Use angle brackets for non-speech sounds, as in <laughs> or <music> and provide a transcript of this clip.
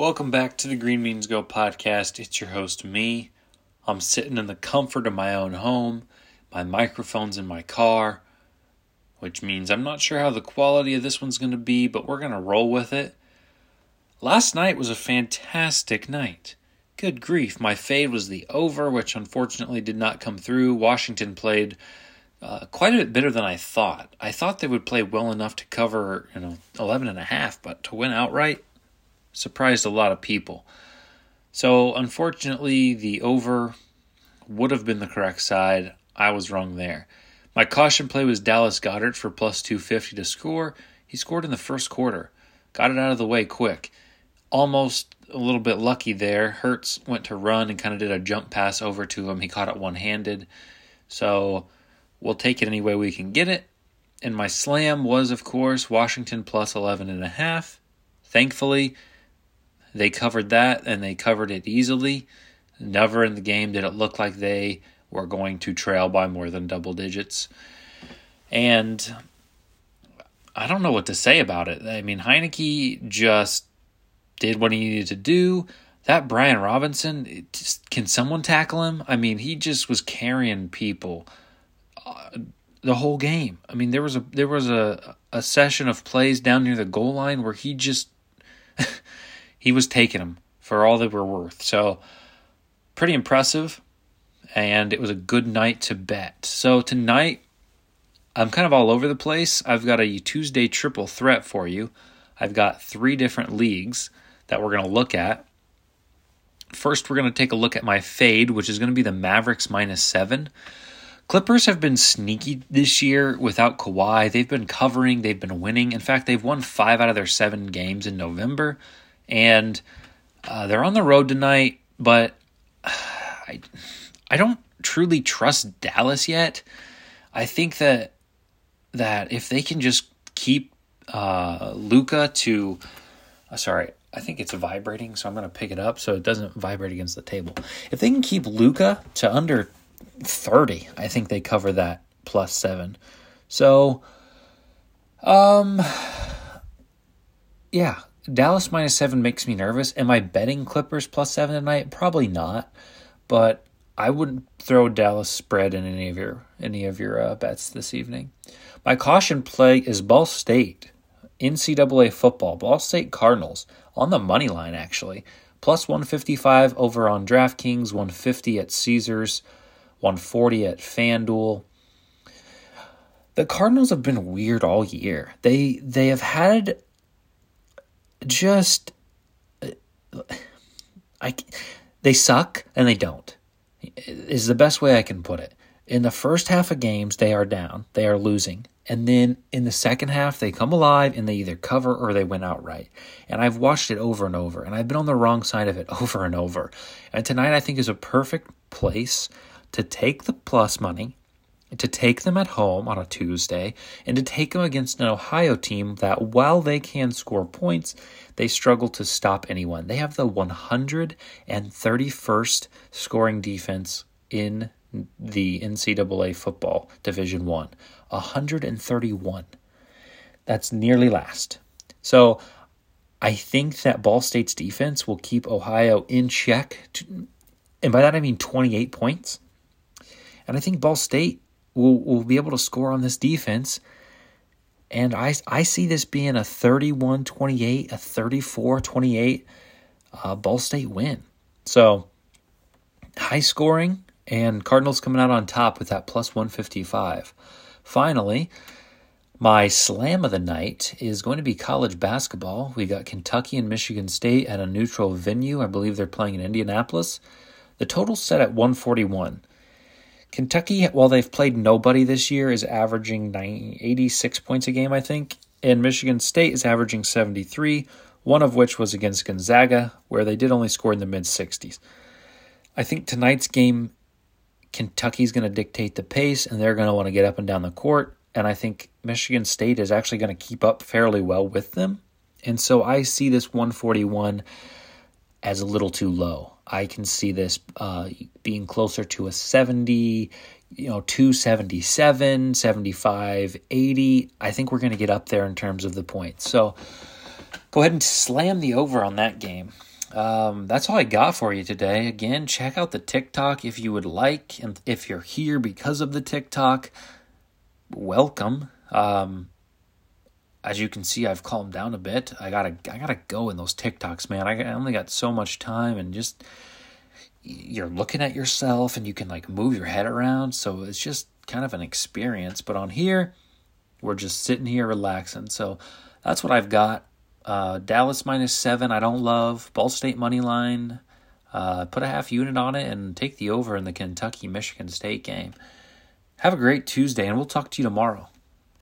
Welcome back to the Green Means Go podcast. It's your host, me. I'm sitting in the comfort of my own home. My microphone's in my car, which means I'm not sure how the quality of this one's going to be, but we're going to roll with it. Last night was a fantastic night. Good grief, my fade was the over, which unfortunately did not come through. Washington played uh, quite a bit better than I thought. I thought they would play well enough to cover, you know, 11 and a half, but to win outright surprised a lot of people. So, unfortunately, the over would have been the correct side. I was wrong there. My caution play was Dallas Goedert for plus 250 to score. He scored in the first quarter, got it out of the way quick. Almost a little bit lucky there. Hurts went to run and kind of did a jump pass over to him. He caught it one handed. So we'll take it any way we can get it. And my slam was, of course, Washington plus 11 and a half. Thankfully, they covered that and they covered it easily. Never in the game did it look like they were going to trail by more than double digits. And I don't know what to say about it. I mean, Heinicke just did what he needed to do. That Brian Robinson, just, can someone tackle him? I mean, he just was carrying people uh, the whole game. I mean, there was a there was a a session of plays down near the goal line where he just <laughs> he was taking them for all they were worth. So pretty impressive, and it was a good night to bet. So tonight, I'm kind of all over the place. I've got a Tuesday triple threat for you. I've got three different leagues that we're going to look at. First, we're going to take a look at my fade, which is going to be the Mavericks minus seven. Clippers have been sneaky this year without Kawhi. They've been covering, they've been winning. In fact, they've won five out of their seven games in November and uh, they're on the road tonight. But I, I don't truly trust Dallas yet. I think that that if they can just keep uh, Luka to, uh, sorry, I think it's vibrating, so I'm going to pick it up so it doesn't vibrate against the table. If they can keep Luka to under 30, I think they cover that plus seven. So, um, yeah, Dallas minus seven makes me nervous. Am I betting Clippers plus seven tonight? Probably not, but I wouldn't throw Dallas spread in any of your any of your uh, bets this evening. My caution play is Ball State, NCAA football, Ball State Cardinals on the money line actually, plus one fifty five over on DraftKings, one fifty at Caesars, one forty at FanDuel. The Cardinals have been weird all year. They they have had just uh, I they suck and they don't is the best way I can put it. In the first half of games, they are down, they are losing, and then in the second half, they come alive and they either cover or they win outright. And I've watched it over and over, and I've been on the wrong side of it <laughs> over and over. And tonight, I think is a perfect place to take the plus money to take them at home on a Tuesday and to take them against an Ohio team that, while they can score points, they struggle to stop anyone. They have the 131st scoring defense in the NCAA football Division 1. 131. That's nearly last. So I think that Ball State's defense will keep Ohio in check. To, and by that I mean 28 points. And I think Ball State will, will be able to score on this defense. And I, I see this being a 31 28, a 34 28 uh, Ball State win. So high scoring, and Cardinals coming out on top with that plus 155. Finally, my slam of the night is going to be college basketball. We got Kentucky and Michigan State at a neutral venue. I believe they're playing in Indianapolis. The total set at 141. Kentucky, while they've played nobody this year, is averaging 86 points a game, I think. And Michigan State is averaging 73, one of which was against Gonzaga, where they did only score in the mid 60s. I think tonight's game, Kentucky's going to dictate the pace, and they're going to want to get up and down the court. And I think Michigan State is actually going to keep up fairly well with them. And so I see this 141 as a little too low. I can see this uh, being closer to a 70, you know, 277, 75, 80. I think we're going to get up there in terms of the points. So go ahead and slam the over on that game. Um, that's all I got for you today. Again, check out the TikTok if you would like, and if you're here because of the TikTok, welcome. Um, as you can see, I've calmed down a bit. I gotta, I gotta go in those TikToks, man. I only got so much time, and just you're looking at yourself, and you can like move your head around. So it's just kind of an experience. But on here, we're just sitting here relaxing. So that's what I've got. Uh, Dallas minus seven, I don't love. Ball State money line, uh, put a half unit on it and take the over in the Kentucky Michigan State game. Have a great Tuesday, and we'll talk to you tomorrow.